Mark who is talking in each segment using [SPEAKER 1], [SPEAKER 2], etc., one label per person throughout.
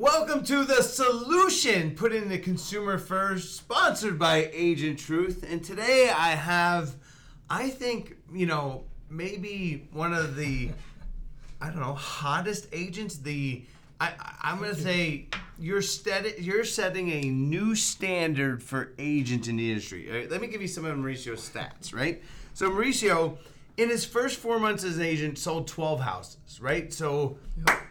[SPEAKER 1] Welcome to the solution, putting the consumer first, sponsored by Agent Truth. And today I have, I think, you know, maybe one of the, I don't know, hottest agents. The, I, I'm going to say you're steady, you're setting a new standard for agents in the industry. All right, let me give you some of Mauricio's stats, right? So Mauricio, in his first four months as an agent, sold 12 houses, right? So,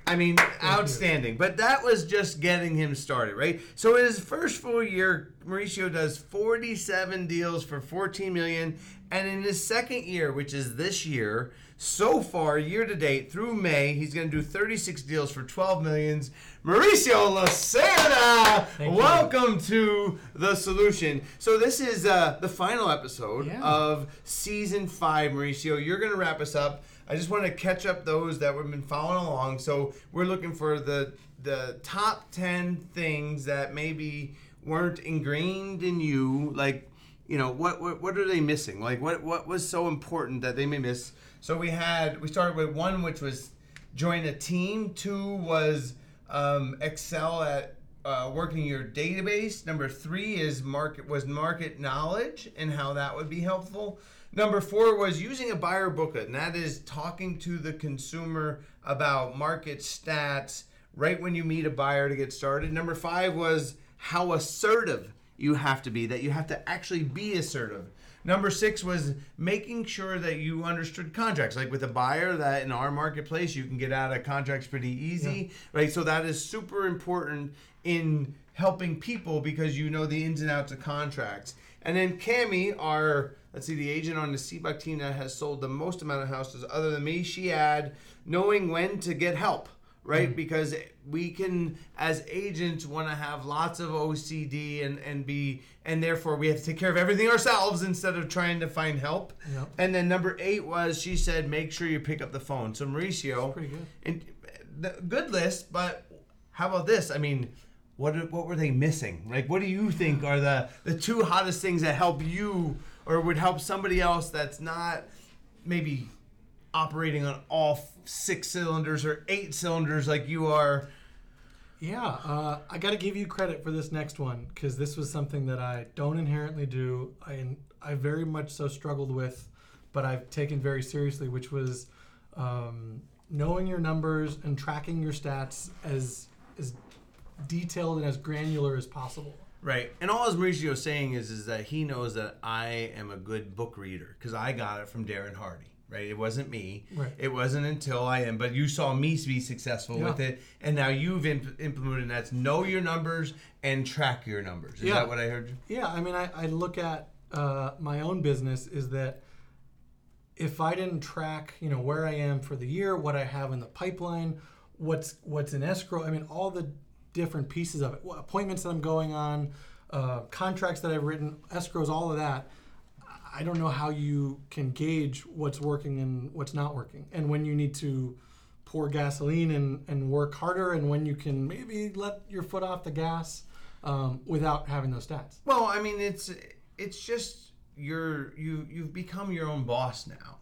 [SPEAKER 1] I mean, outstanding. But that was just getting him started, right? So in his first full year, Mauricio does 47 deals for 14 million, and in his second year, which is this year, so far year to date through May, he's going to do 36 deals for 12 millions. Mauricio Lacerda,
[SPEAKER 2] Thank you.
[SPEAKER 1] welcome to the solution. So this is uh, the final episode
[SPEAKER 2] Yeah.
[SPEAKER 1] of season five, Mauricio. You're going to wrap us up. I just want to catch up those that have been following along. So we're looking for the the top ten things that maybe weren't ingrained in you, like you know what what, what are they missing? Like what what was so important that they may miss? So we had we started with one which was join a team. Two was um, excel at uh, working your database. Number three is market was market knowledge and how that would be helpful. Number four was using a buyer booklet, and that is talking to the consumer about market stats right when you meet a buyer to get started. Number five was how assertive you have to be, that you have to actually be assertive. Number six was making sure that you understood contracts. Like with a buyer, that in our marketplace, you can get out of contracts pretty easy, right? So that is super important in helping people because you know the ins and outs of contracts. And then Cami, our let's see, the agent on the Seabuck team that has sold the most amount of houses, other than me, she had knowing when to get help right? Mm-hmm. Because we can, as agents, want to have lots of OCD and and be, and therefore we have to take care of everything ourselves instead of trying to find help.
[SPEAKER 2] Yep.
[SPEAKER 1] And then number eight was she said, make sure you pick up the phone. So Mauricio,
[SPEAKER 2] pretty good.
[SPEAKER 1] and the good list, but how about this? I mean. What, what were they missing? Like, what do you think are the, the two hottest things that help you or would help somebody else that's not maybe operating on all six cylinders or eight cylinders like you are.
[SPEAKER 2] Yeah, uh, I got to give you credit for this next one because this was something that I don't inherently do. I I very much so struggled with, but I've taken very seriously, which was um, knowing your numbers and tracking your stats as as detailed and as granular as possible.
[SPEAKER 1] Right. And all as Mauricio is saying is, is that he knows that I am a good book reader because I got it from Darren Hardy. Right. It wasn't me.
[SPEAKER 2] Right.
[SPEAKER 1] It wasn't until I am, but you saw me be successful
[SPEAKER 2] Yeah.
[SPEAKER 1] with it, and now you've imp- implemented that's know your numbers and track your numbers. Is
[SPEAKER 2] Yeah.
[SPEAKER 1] that what I heard you?
[SPEAKER 2] Yeah, I mean, I, I look at uh, my own business is that if I didn't track, you know, where I am for the year, what I have in the pipeline, what's what's in escrow, I mean, all the different pieces of it, appointments that I'm going on, uh, contracts that I've written, escrows, all of that. I don't know how you can gauge what's working and what's not working, and when you need to pour gasoline and, and work harder, and when you can maybe let your foot off the gas um, without having those stats.
[SPEAKER 1] Well, I mean, it's it's just you're you you've become your own boss now,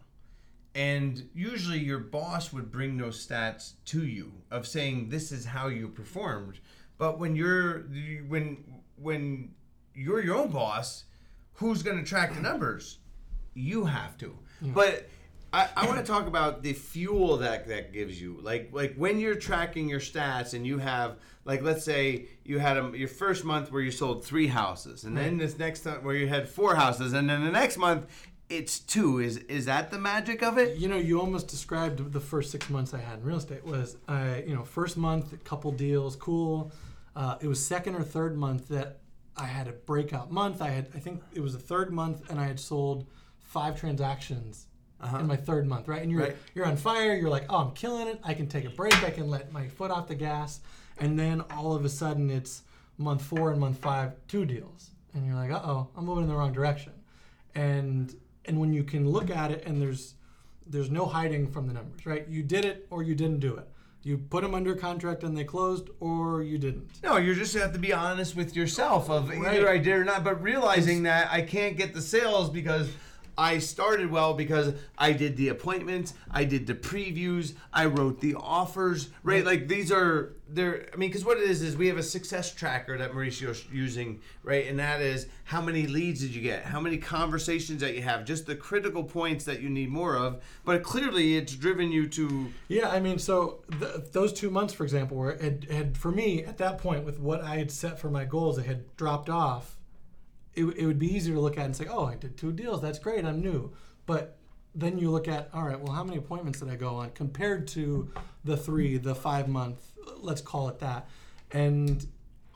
[SPEAKER 1] and usually your boss would bring those stats to you of saying this is how you performed. But when you're when when you're your own boss, who's going to track the numbers? You have to. But I, I want to talk about the fuel that that gives you. Like like when you're tracking your stats and you have like let's say you had a, your first month where you sold three houses, and then this next time where you had four houses, and then the next month it's two. Is is that the magic of it?
[SPEAKER 2] You know, you almost described the first six months I had in real estate was, I, you know, first month, a couple deals, cool. Uh, it was second or third month that I had a breakout month. I had, I think it was the third month, and I had sold five transactions in my third month, right? And you're
[SPEAKER 1] Right.
[SPEAKER 2] you're on fire. You're like, oh, I'm killing it. I can take a break. I can let my foot off the gas. And then all of a sudden, it's month four and month five, two deals, and you're like, uh oh, I'm moving in the wrong direction. And and when you can look at it, and there's there's no hiding from the numbers, right? You did it or you didn't do it. You put them under contract and they closed, or you didn't.
[SPEAKER 1] No, you just have to be honest with yourself of
[SPEAKER 2] Right.
[SPEAKER 1] either I did or not, but realizing that I can't get the sales because I started well because I did the appointments, I did the previews, I wrote the offers, right? Like these are there. I mean, because what it is is we have a success tracker that Mauricio's using, right? And that is how many leads did you get, how many conversations that you have, just the critical points that you need more of. But clearly, it's driven you to
[SPEAKER 2] Yeah, I mean, so th those two months, for example, where it had for me at that point with what I had set for my goals, it had dropped off. It, it would be easier to look at and say, "Oh, I did two deals. That's great. I'm new." But then you look at, all right, well, how many appointments did I go on compared to the three, the five month, let's call it that, and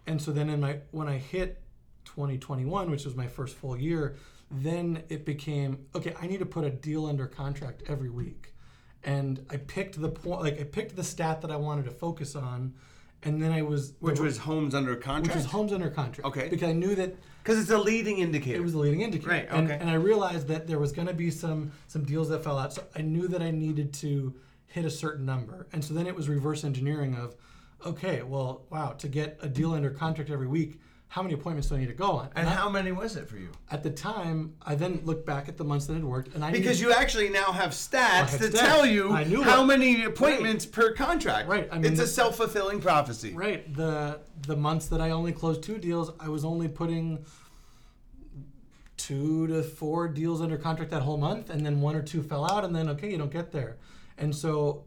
[SPEAKER 2] and so then in my when I hit 2021, which was my first full year, then it became okay. I need to put a deal under contract every week, and I picked the point, like I picked the stat that I wanted to focus on, and then I was
[SPEAKER 1] which was homes under contract,
[SPEAKER 2] which was homes under contract.
[SPEAKER 1] Okay.
[SPEAKER 2] because I knew that
[SPEAKER 1] because it's a leading indicator.
[SPEAKER 2] it was a leading indicator.
[SPEAKER 1] Right,
[SPEAKER 2] And,
[SPEAKER 1] okay.
[SPEAKER 2] and I realized that there was going to be some some deals that fell out. So I knew that I needed to hit a certain number. And so then it was reverse engineering of, okay, well, wow, to get a deal under contract every week, how many appointments do I need to go on?
[SPEAKER 1] and
[SPEAKER 2] that-
[SPEAKER 1] how many was it for you?
[SPEAKER 2] at the time, I then looked back at the months that had worked, and I
[SPEAKER 1] Because
[SPEAKER 2] knew,
[SPEAKER 1] you actually now have stats to
[SPEAKER 2] stats.
[SPEAKER 1] tell you
[SPEAKER 2] I
[SPEAKER 1] how many appointments per contract.
[SPEAKER 2] Right, I mean,
[SPEAKER 1] it's a self fulfilling prophecy.
[SPEAKER 2] right the the months that I only closed two deals, I was only putting two to four deals under contract that whole month, and then one or two fell out, and then okay, you don't get there, and so.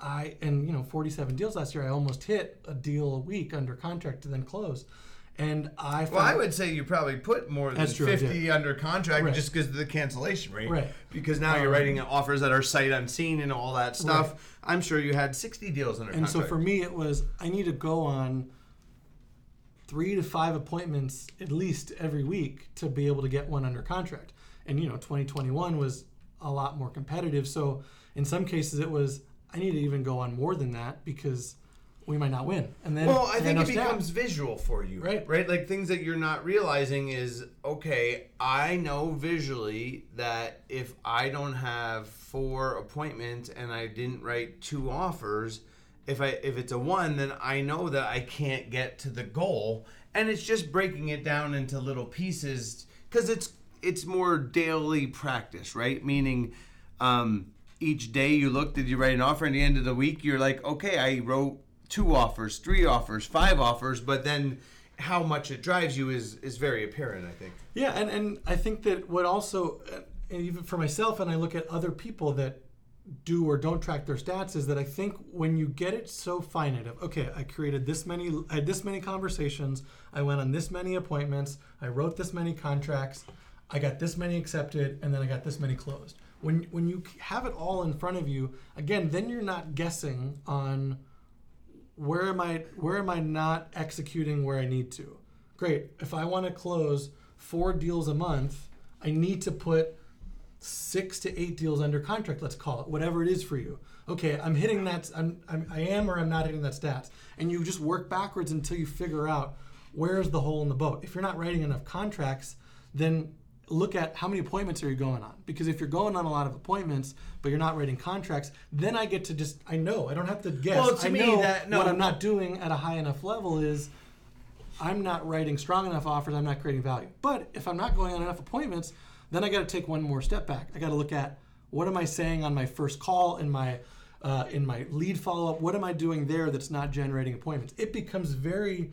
[SPEAKER 2] I and you know 47 deals last year. I almost hit a deal a week under contract to then close, and I
[SPEAKER 1] Well, I would say you probably put more than
[SPEAKER 2] true,
[SPEAKER 1] 50 under contract
[SPEAKER 2] Right.
[SPEAKER 1] just because of the cancellation rate.
[SPEAKER 2] Right.
[SPEAKER 1] Because now you're
[SPEAKER 2] Um,
[SPEAKER 1] writing offers that are sight unseen and all that stuff. I'm sure you had 60 deals under contract.
[SPEAKER 2] And so for me, it was I need to go on three to five appointments at least every week to be able to get one under contract. And you know, 2021 was a lot more competitive. So in some cases, it was I need to even go on more than that because we might not win. And then
[SPEAKER 1] Well, I think it becomes visual for you.
[SPEAKER 2] Right.
[SPEAKER 1] Right? Like things that you're not realizing is okay, I know visually that if I don't have four appointments and I didn't write two offers, if I if it's a one, then I know that I can't get to the goal. And it's just breaking it down into little pieces because it's it's more daily practice, right? Meaning um, each day you look, did you write an offer? And the end of the week, you're like, okay, I wrote two offers, three offers, five offers, but then how much it drives you is is very apparent. I think.
[SPEAKER 2] Yeah, and, and I think that what also, uh, even for myself, and I look at other people that do or don't track their stats, is that I think when you get it so finite of, okay, I created this many, I had this many conversations, I went on this many appointments, I wrote this many contracts, I got this many accepted, and then I got this many closed. When when you have it all in front of you, again, then you're not guessing on where am I where am I not executing where I need to? Great. If I want to close four deals a month, I need to put six to eight deals under contract. Let's call it whatever it is for you. Okay, I'm hitting that. I'm, I'm I am or I'm not hitting that stats, and you just work backwards until you figure out where's the hole in the boat. If you're not writing enough contracts, then look at how many appointments are you going on? Because if you're going on a lot of appointments but you're not writing contracts then i get to just i know i don't have to guess.
[SPEAKER 1] Well, to
[SPEAKER 2] I
[SPEAKER 1] me,
[SPEAKER 2] know
[SPEAKER 1] that- no.
[SPEAKER 2] what i'm not doing at a high enough level is i'm not writing strong enough offers i'm not creating value. But if i'm not going on enough appointments then i got to take one more step back. I got to look at what am i saying on my first call in my uh, in my lead follow-up? What am i doing there that's not generating appointments? It becomes very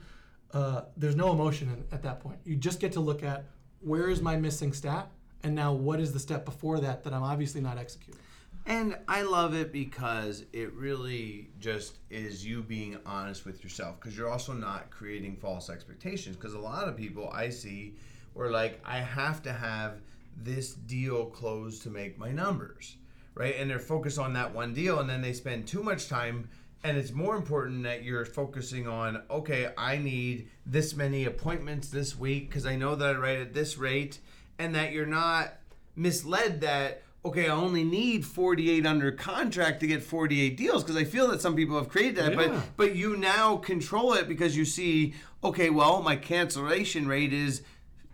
[SPEAKER 2] uh, there's no emotion in, at that point. You just get to look at where is my missing stat and now what is the step before that that i'm obviously not executing
[SPEAKER 1] And I love it because it really just is you being honest with yourself because you're also not creating false expectations. Because a lot of people I see were like, I have to have this deal closed to make my numbers, right? And they're focused on that one deal and then they spend too much time. And it's more important that you're focusing on, okay, I need this many appointments this week because I know that I write at this rate, and that you're not misled that okay, I only need 48 under contract to get 48 deals because I feel that some people have created that,
[SPEAKER 2] Yeah.
[SPEAKER 1] but but you now control it because you see, okay, well, my cancellation rate is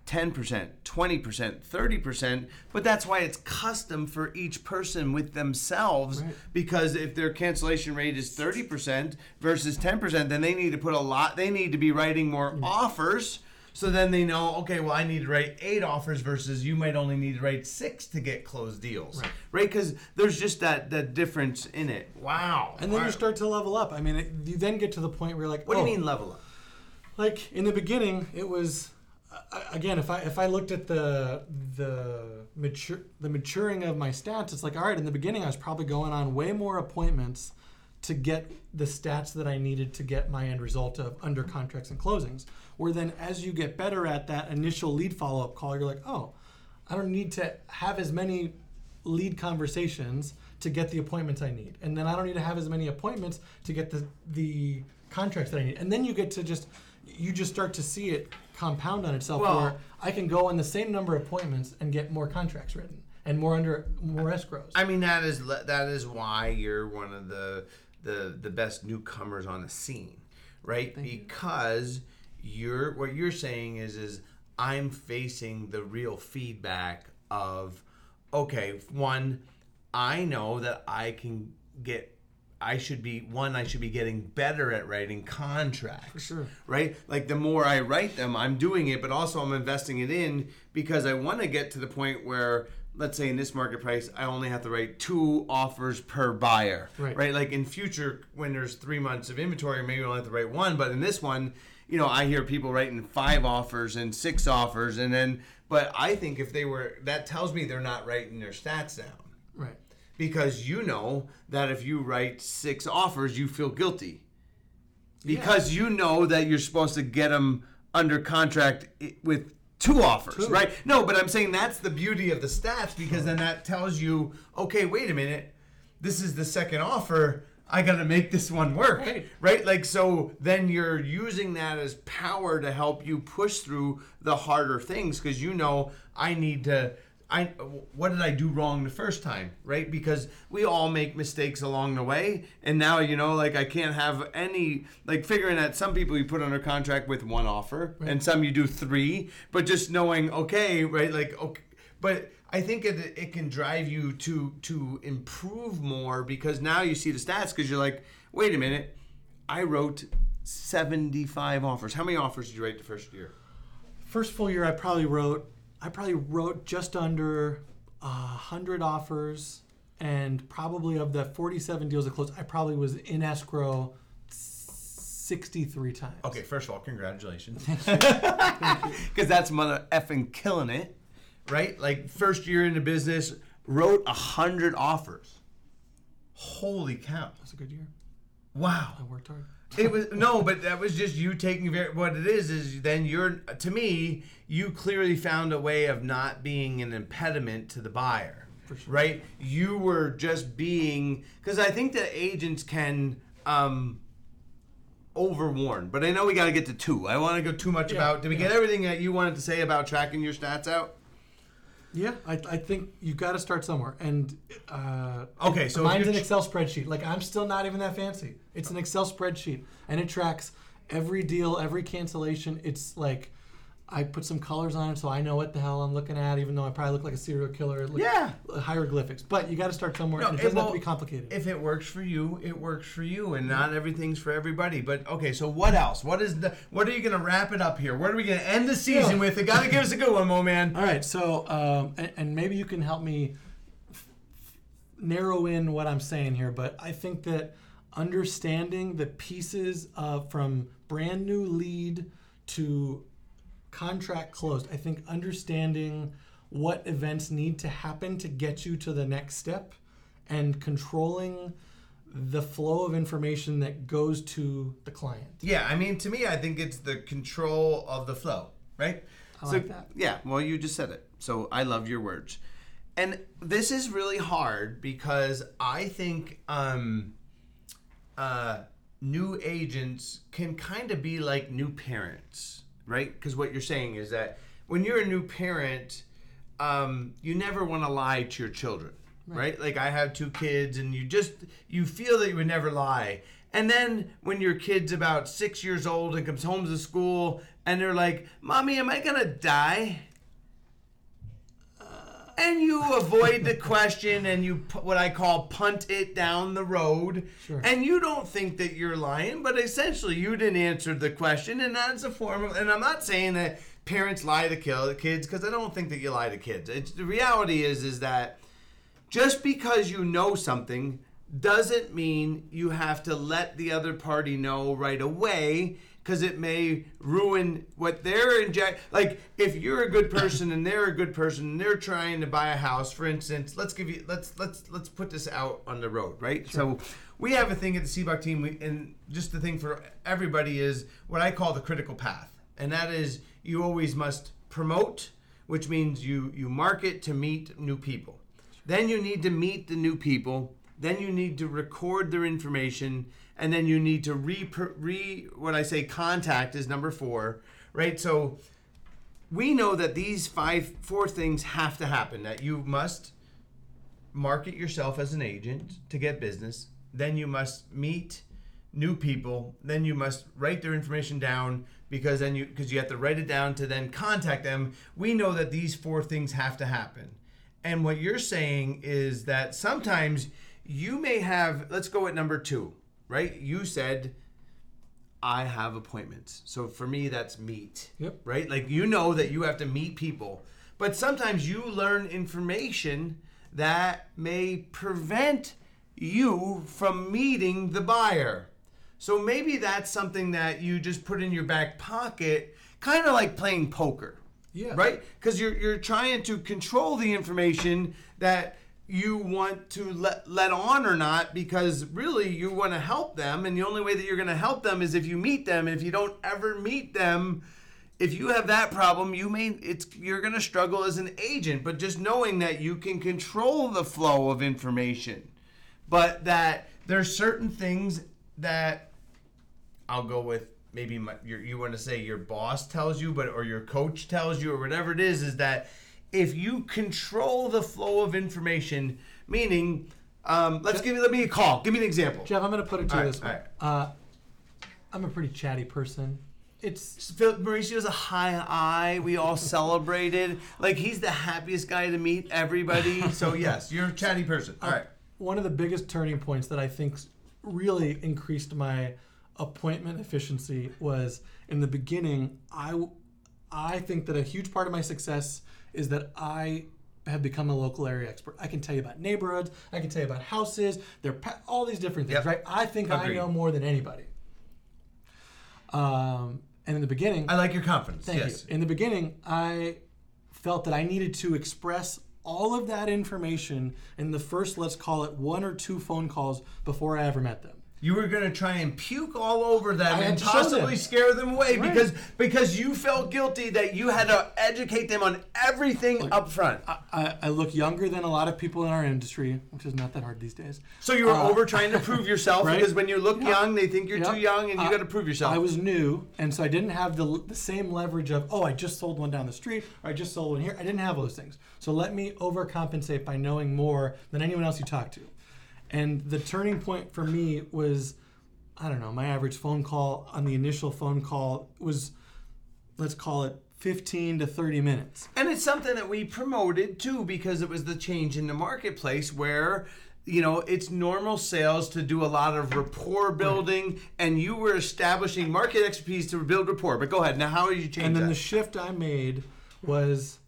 [SPEAKER 1] 10%, 20%, 30%, but that's why it's custom for each person with themselves
[SPEAKER 2] Right.
[SPEAKER 1] because if their cancellation rate is 30% versus 10%, then they need to put a lot they need to be writing more mm. offers So then they know, okay, well, I need to write eight offers versus you might only need to write six to get closed deals,
[SPEAKER 2] Right.
[SPEAKER 1] right? Because there's just that that difference in it. Wow.
[SPEAKER 2] And then
[SPEAKER 1] Wow.
[SPEAKER 2] you start to level up. I mean, it, you then get to the point where you're like,
[SPEAKER 1] What do
[SPEAKER 2] oh,
[SPEAKER 1] you mean level up?
[SPEAKER 2] like in the beginning it was again if i if i looked at the the mature the maturing of my stats it's like all right in the beginning i was probably going on way more appointments to get the stats that i needed to get my end result of under contracts and closings where then as you get better at that initial lead follow-up call you're like oh i don't need to have as many lead conversations to get the appointments I need. And then I don't need to have as many appointments to get the the contracts that I need. And then you get to just you just start to see it compound on itself
[SPEAKER 1] Well-
[SPEAKER 2] where I can go on the same number of appointments and get more contracts written and more under more escrows.
[SPEAKER 1] I mean, that is that is why you're one of the the the best newcomers on the scene, right? Thank because you're what you're saying is is I'm facing the real feedback of okay, one, I know that I can get I should be one I should be getting better at writing contracts. For
[SPEAKER 2] sure.
[SPEAKER 1] Right? Like the more I write them, I'm doing it, but also I'm investing it in because I want to get to the point where let's say in this market price, I only have to write two offers per buyer.
[SPEAKER 2] Right.
[SPEAKER 1] Right? Like in future when there's 3 months of inventory, maybe I only have to write one, but in this one, you know, I hear people writing five offers and six offers and then but I think if they were that tells me they're not writing their stats down. Because you know that if you write six offers, you feel guilty because you know that you're supposed to get them under contract with two offers,
[SPEAKER 2] Two.
[SPEAKER 1] right? No, but I'm saying that's the beauty of the stats because then that tells you, okay, wait a minute, this is the second offer. I got to make this one work,
[SPEAKER 2] Right.
[SPEAKER 1] right? Like so then you're using that as power to help you push through the harder things because you know I need to I what did I do wrong the first time, right? Because we all make mistakes along the way and now you know like I can't have any like figuring that some people you put under contract with one offer and some you do 3, but just knowing okay, right? Like okay but I think it, it can drive you to to improve more because now you see the stats because you're like, wait a minute, I wrote 75 offers. How many offers did you write the first year?
[SPEAKER 2] First full year I probably wrote I probably wrote just under a hundred offers and probably of the 47 deals that closed I probably was in escrow 63 times.
[SPEAKER 1] Okay, first of all, congratulations. Because that's mother effing killing it, right? Like first year in the business, wrote a hundred offers. Holy cow!
[SPEAKER 2] That's a good year.
[SPEAKER 1] Wow.
[SPEAKER 2] I worked hard.
[SPEAKER 1] it was no, but that was just you taking very. What it is is then you're to me, you clearly found a way of not being an impediment to the buyer,
[SPEAKER 2] sure.
[SPEAKER 1] right? You were just being because I think that agents can um, overwarn, but I know we got to get to two. I want to go too much
[SPEAKER 2] Yeah,
[SPEAKER 1] about. Did we
[SPEAKER 2] yeah.
[SPEAKER 1] get everything that you wanted to say about tracking your stats out?
[SPEAKER 2] Yeah, I, I think you've got to start somewhere. And uh,
[SPEAKER 1] Okay, so
[SPEAKER 2] mine's an Excel spreadsheet. Like I'm still not even that fancy. It's an Excel spreadsheet, and it tracks every deal, every cancellation. It's like I put some colors on it so I know what the hell I'm looking at, even though I probably look like a serial killer.
[SPEAKER 1] Yeah.
[SPEAKER 2] hieroglyphics. But you got to start somewhere.
[SPEAKER 1] No,
[SPEAKER 2] and it
[SPEAKER 1] it
[SPEAKER 2] doesn't have to be complicated.
[SPEAKER 1] If it works for you, it works for you, and not everything's for everybody. But okay, so what else? What is the? What are you gonna wrap it up here? What are we gonna end the season
[SPEAKER 2] Yeah.
[SPEAKER 1] with? You gotta give us a good one, Mo man.
[SPEAKER 2] All right, so um, and, and maybe you can help me f- narrow in what I'm saying here, but I think that understanding the pieces of from brand new lead to contract closed, I think understanding what events need to happen to get you to the next step and controlling the flow of information that goes to the client.
[SPEAKER 1] Yeah, I mean, to me, I think it's the control of the flow, right?
[SPEAKER 2] I like that.
[SPEAKER 1] Yeah, well, you just said it. So I love your words. And this is really hard because I think um, uh, new agents can kind of be like new parents, right? Because what you're saying is that when you're a new parent, um, you never want to lie to your children, right. Like I have two kids, and you just you feel that you would never lie. And then when your kid's about six years old and comes home to school, and they're like, "Mommy, am I gonna die?" And you avoid the question and you pu- what I call punt it down the road.
[SPEAKER 2] Sure.
[SPEAKER 1] And you don't think that you're lying, but essentially you didn't answer the question, and that's a form of. And I'm not saying that parents lie to kill the kids because I don't think that you lie to kids. It's, the reality is is that just because you know something doesn't mean you have to let the other party know right away because it may ruin what they're inject like if you're a good person and they're a good person and they're trying to buy a house for instance let's give you let's let's let's put this out on the road right? So we have a thing at the Seabuck team we, and just the thing for everybody is what I call the critical path and that is you always must promote which means you you market to meet new people. Then you need to meet the new people. Then you need to record their information, and then you need to re, re what I say contact is number four, right? So we know that these five four things have to happen. That you must market yourself as an agent to get business. Then you must meet new people. Then you must write their information down because then you because you have to write it down to then contact them. We know that these four things have to happen. And what you're saying is that sometimes you may have, let's go at number two, right? You said, I have appointments. So for me, that's meet,
[SPEAKER 2] Yep.
[SPEAKER 1] right? Like you know that you have to meet people. But sometimes you learn information that may prevent you from meeting the buyer. So maybe that's something that you just put in your back pocket, kind of like playing poker
[SPEAKER 2] Yeah.
[SPEAKER 1] right because you're you're trying to control the information that you want to let let on or not because really you want to help them and the only way that you're going to help them is if you meet them. And if you don't ever meet them if you have that problem you may it's you're going to struggle as an agent. But just knowing that you can control the flow of information but that there's certain things that I'll go with maybe my, your, you want to say your boss tells you, but or your coach tells you, or whatever it is, is that if you control the flow of information, meaning, um, let's give you let me a call. Give me an example.
[SPEAKER 2] Jeff, I'm going to put it to you
[SPEAKER 1] All right,
[SPEAKER 2] this way.
[SPEAKER 1] all
[SPEAKER 2] Uh, I'm a pretty chatty person. It's
[SPEAKER 1] Phil, Mauricio's a high I. We all celebrated. Like he's the happiest guy to meet everybody. So yes, you're a chatty person. All right.
[SPEAKER 2] one of the biggest turning points that I think really increased my appointment efficiency was in the beginning. I I think that a huge part of my success is that I have become a local area expert. I can tell you about neighborhoods. I can tell you about houses. They're pa- all these different things,
[SPEAKER 1] Yep.
[SPEAKER 2] right? I think I know more than anybody. Um, and in the beginning,
[SPEAKER 1] I like your confidence.
[SPEAKER 2] Thank
[SPEAKER 1] yes.
[SPEAKER 2] you. In the beginning, I felt that I needed to express all of that information in the first, let's call it one or two phone calls before I ever met them.
[SPEAKER 1] You were gonna try and puke all over them
[SPEAKER 2] I
[SPEAKER 1] and possibly
[SPEAKER 2] them.
[SPEAKER 1] scare them away
[SPEAKER 2] Right.
[SPEAKER 1] because because you felt guilty that you had to educate them on everything up front.
[SPEAKER 2] I, I, I look younger than a lot of people in our industry, which is not that hard these days.
[SPEAKER 1] So you were
[SPEAKER 2] Uh,
[SPEAKER 1] over trying to prove yourself
[SPEAKER 2] right?
[SPEAKER 1] because when you look
[SPEAKER 2] Yeah.
[SPEAKER 1] young, they think you're
[SPEAKER 2] Yeah.
[SPEAKER 1] too young, and you
[SPEAKER 2] I-
[SPEAKER 1] got to prove yourself.
[SPEAKER 2] I was new, and so I didn't have the, the same leverage of, oh, I just sold one down the street, or I just sold one here. I didn't have those things. So let me overcompensate by knowing more than anyone else you talk to. And the turning point for me was, I don't know, my average phone call on the initial phone call was, let's call it 15 to 30 minutes.
[SPEAKER 1] And it's something that we promoted too because it was the change in the marketplace where you know it's normal sales to do a lot of rapport building and you were establishing market expertise to build rapport. But go ahead. Now how did you change
[SPEAKER 2] And then
[SPEAKER 1] that?
[SPEAKER 2] the shift I made was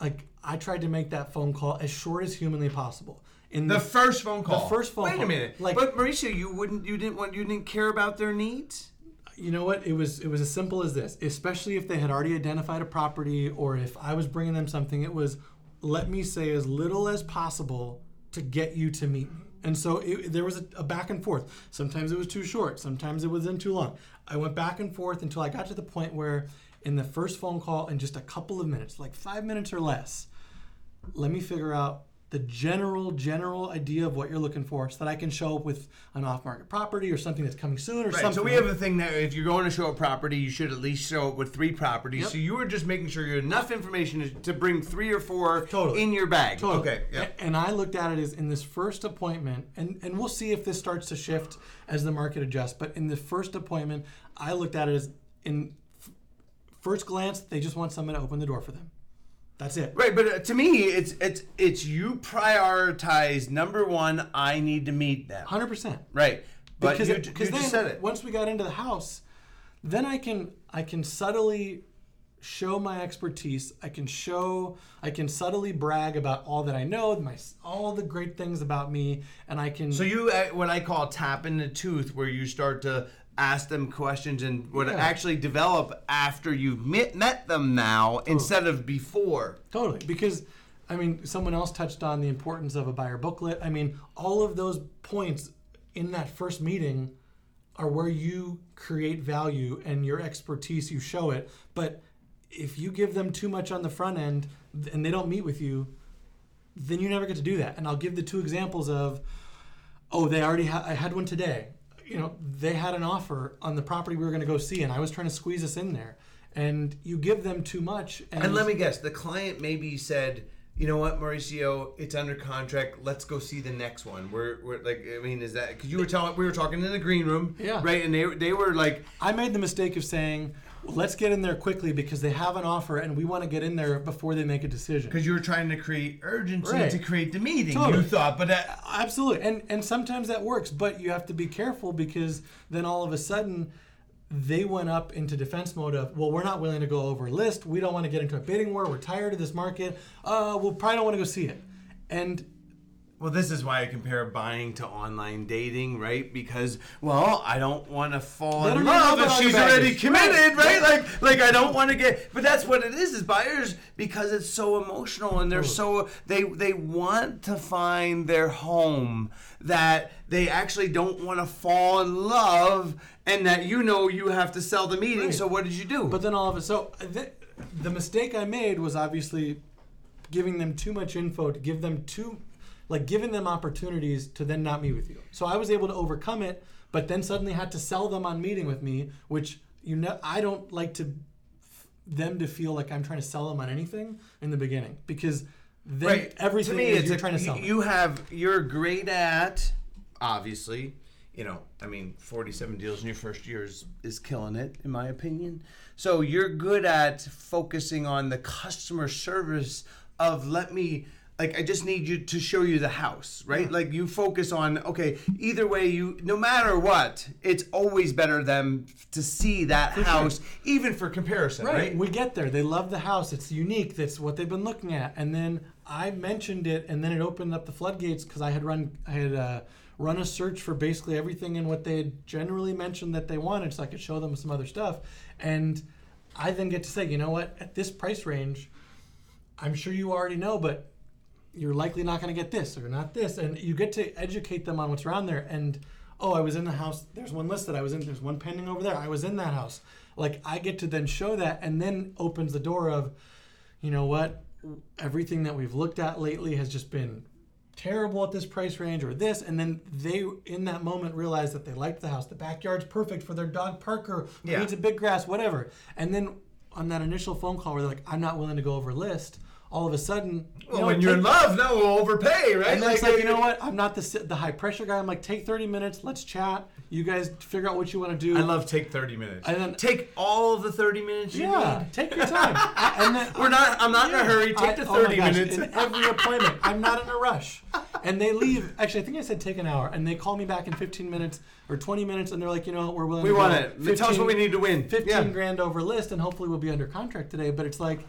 [SPEAKER 2] like I tried to make that phone call as short as humanly possible. In
[SPEAKER 1] The first phone call.
[SPEAKER 2] first phone
[SPEAKER 1] Wait
[SPEAKER 2] call.
[SPEAKER 1] a minute.
[SPEAKER 2] Like-
[SPEAKER 1] but Mauricio, you wouldn't. You didn't want. You didn't care about their needs.
[SPEAKER 2] you know what it was it was as simple as this especially if they had already identified a property or if i was bringing them something it was let me say as little as possible to get you to meet me and so it, there was a, a back and forth sometimes it was too short sometimes it was in too long i went back and forth until i got to the point where in the first phone call in just a couple of minutes like five minutes or less let me figure out the general general idea of what you're looking for so that i can show up with an off-market property or something that's coming soon or
[SPEAKER 1] Right.
[SPEAKER 2] something
[SPEAKER 1] So we have a thing that if you're going to show a property, you should at least show it with three properties.
[SPEAKER 2] Yep.
[SPEAKER 1] So you are just making sure you had enough information to- bring three or four
[SPEAKER 2] Totally.
[SPEAKER 1] in your bag.
[SPEAKER 2] Totally.
[SPEAKER 1] Okay. Yeah.
[SPEAKER 2] And I looked at it as in this first appointment, and, and we'll see if this starts to shift as the market adjusts. But in the first appointment, I looked at it as in f- first glance, they just want someone to open the door for them. That's it.
[SPEAKER 1] Right, but uh, to me, it's it's it's you prioritize number one. I need to meet them.
[SPEAKER 2] Hundred percent.
[SPEAKER 1] Right, but
[SPEAKER 2] Because
[SPEAKER 1] you,
[SPEAKER 2] it-
[SPEAKER 1] you
[SPEAKER 2] then
[SPEAKER 1] said it.
[SPEAKER 2] once we got into the house, then I can I can subtly show my expertise. I can show I can subtly brag about all that I know, my all the great things about me, and I can.
[SPEAKER 1] So you, uh, what I call tapping the tooth, where you start to ask them questions and what
[SPEAKER 2] Yeah.
[SPEAKER 1] actually develop after you've met, met them now instead of before.
[SPEAKER 2] Totally, because I mean, someone else touched on the importance of a buyer booklet. I mean, all of those points in that first meeting are where you create value and your expertise, you show it. But if you give them too much on the front end and they don't meet with you, then you never get to do that. And I'll give the two examples of, oh, they already had, I had one today. You know, they had an offer on the property we were going to go see, and I was trying to squeeze us in there. And you give them too much. And,
[SPEAKER 1] And let me guess, the client maybe said, "You know what, Mauricio, it's under contract. Let's go see the next one." We're, we're like, I mean, is that because you were telling we were talking in the green room,
[SPEAKER 2] Yeah.
[SPEAKER 1] right? And they they were like,
[SPEAKER 2] I made the mistake of saying, let's get in there quickly because they have an offer and we want to get in there before they make a decision.
[SPEAKER 1] because you were trying to create urgency
[SPEAKER 2] Right.
[SPEAKER 1] to create the meeting.
[SPEAKER 2] Totally.
[SPEAKER 1] You thought, but that,
[SPEAKER 2] Absolutely. And and sometimes that works, but you have to be careful because then all of a sudden they went up into defense mode of, well, we're not willing to go over list. We don't want to get into a bidding war. We're tired of this market. Uh, we'll probably don't want to go see it. And
[SPEAKER 1] Well, this is why I compare buying to online dating, right? Because, well, I don't want to fall in
[SPEAKER 2] don't even know
[SPEAKER 1] love if she's already committed,
[SPEAKER 2] Right.
[SPEAKER 1] right? Like, like I don't want to get. But that's what it is: is buyers because it's so emotional and they're so they they want to find their home that they actually don't want to fall in love, and that you know you have to sell the meeting.
[SPEAKER 2] Right.
[SPEAKER 1] So what did you do?
[SPEAKER 2] But then all of it. So th- the mistake I made was obviously giving them too much info to give them too, like giving them opportunities to then not meet with you. So I was able to overcome it, but then suddenly had to sell them on meeting with me, which you know I don't like to them to feel like I'm trying to sell them on anything in the beginning because then everything
[SPEAKER 1] to me,
[SPEAKER 2] is you're
[SPEAKER 1] a,
[SPEAKER 2] trying to sell.
[SPEAKER 1] you,
[SPEAKER 2] them.
[SPEAKER 1] you have you're great at obviously. You know, I mean, 47 deals in your first year is, is killing it, in my opinion. So you're good at focusing on the customer service of let me like I just need you to show you the house, right? Like you focus on okay, either way you no matter what, it's always better them to see that house even for comparison, right?
[SPEAKER 2] Right. We get there. They love the house. It's unique. That's what they've been looking at. And then I mentioned it, and then it opened up the floodgates because I had run, I had uh, run a search for basically everything and what they had generally mentioned that they wanted, so I could show them some other stuff. And I then get to say, you know what? At this price range, I'm sure you already know, but you're likely not going to get this or not this, and you get to educate them on what's around there. And oh, I was in the house. There's one listed. I was in. There's one pending over there. I was in that house. Like I get to then show that, and then opens the door of, you know what, everything that we've looked at lately has just been terrible at this price range or this and then they in that moment realize that they liked the house the backyard's perfect for their dog parker
[SPEAKER 1] Yeah.
[SPEAKER 2] needs a big grass whatever and then on that initial phone call where they're like i'm not willing to go over list all of a sudden you know,
[SPEAKER 1] when you're in love, no, we'll overpay, right?
[SPEAKER 2] and then it's like, you know what? I'm not the the high pressure guy. I'm like, take 30 minutes. Let's chat. You guys figure out what you want to do.
[SPEAKER 1] I love take 30 minutes.
[SPEAKER 2] And then-
[SPEAKER 1] take all the 30 minutes you
[SPEAKER 2] yeah,
[SPEAKER 1] need.
[SPEAKER 2] take your time. and then
[SPEAKER 1] We're not. I'm not in a hurry. Take
[SPEAKER 2] I-
[SPEAKER 1] the
[SPEAKER 2] oh
[SPEAKER 1] 30
[SPEAKER 2] gosh,
[SPEAKER 1] minutes.
[SPEAKER 2] in every appointment. I'm not in a rush. And they leave. Actually, I think I said take an hour, and they call me back in 15 minutes or 20 minutes, and they're like, you know, what, we're willing.
[SPEAKER 1] we
[SPEAKER 2] to
[SPEAKER 1] want it. Tell us what we need to win.
[SPEAKER 2] 15
[SPEAKER 1] yeah.
[SPEAKER 2] grand over list, and hopefully we'll be under contract today. But it's like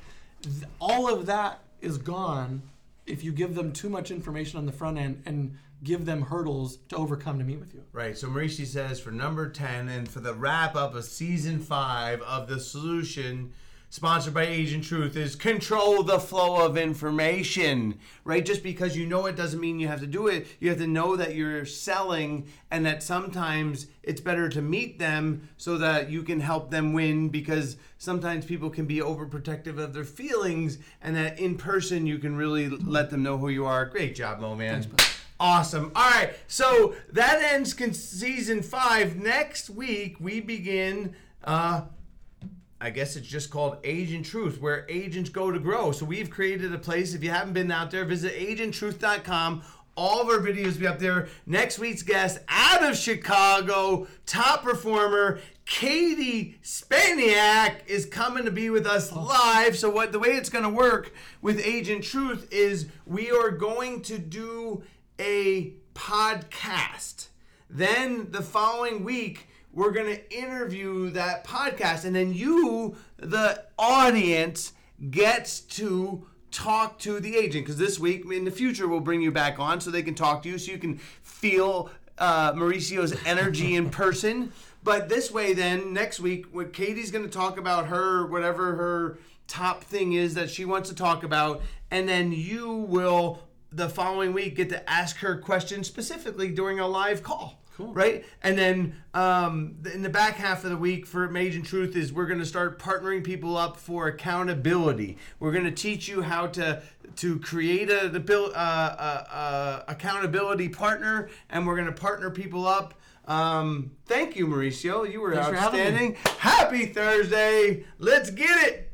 [SPEAKER 2] all of that is gone if you give them too much information on the front end and give them hurdles to overcome to meet with you.
[SPEAKER 1] Right. So Mauricio says for number 10 and for the wrap up of season five of the solution. Sponsored by Agent Truth is control the flow of information, right? Just because you know it doesn't mean you have to do it. You have to know that you're selling and that sometimes it's better to meet them so that you can help them win because sometimes people can be overprotective of their feelings and that in person you can really let them know who you are. Great job, Mo man. Awesome. All right. So that ends con- season five. Next week, we begin. Uh, I guess it's just called Agent Truth, where agents go to grow. So we've created a place. If you haven't been out there, visit agenttruth.com. All of our videos will be up there. Next week's guest out of Chicago, top performer, Katie Sp- Spaniak is coming to be with us oh. live. So what the way it's going to work with Agent Truth is we are going to do a podcast. Then the following week we're going to interview that podcast and then you the audience gets to talk to the agent because this week in the future we'll bring you back on so they can talk to you so you can feel uh, Mauricio's energy in person. But this way, then next week, what Katie's going to talk about her whatever her top thing is that she wants to talk about, and then you will the following week get to ask her questions specifically during a live call.
[SPEAKER 2] Cool.
[SPEAKER 1] Right? And then um, in the back half of the week for Agent Truth is we're going to start partnering people up for accountability. We're going to teach you how to to create a the uh, uh, uh, accountability partner, and we're going to partner people up. Um, thank you, Mauricio. You were
[SPEAKER 2] Thanks for having me.
[SPEAKER 1] outstanding. Happy Thursday. Let's get it.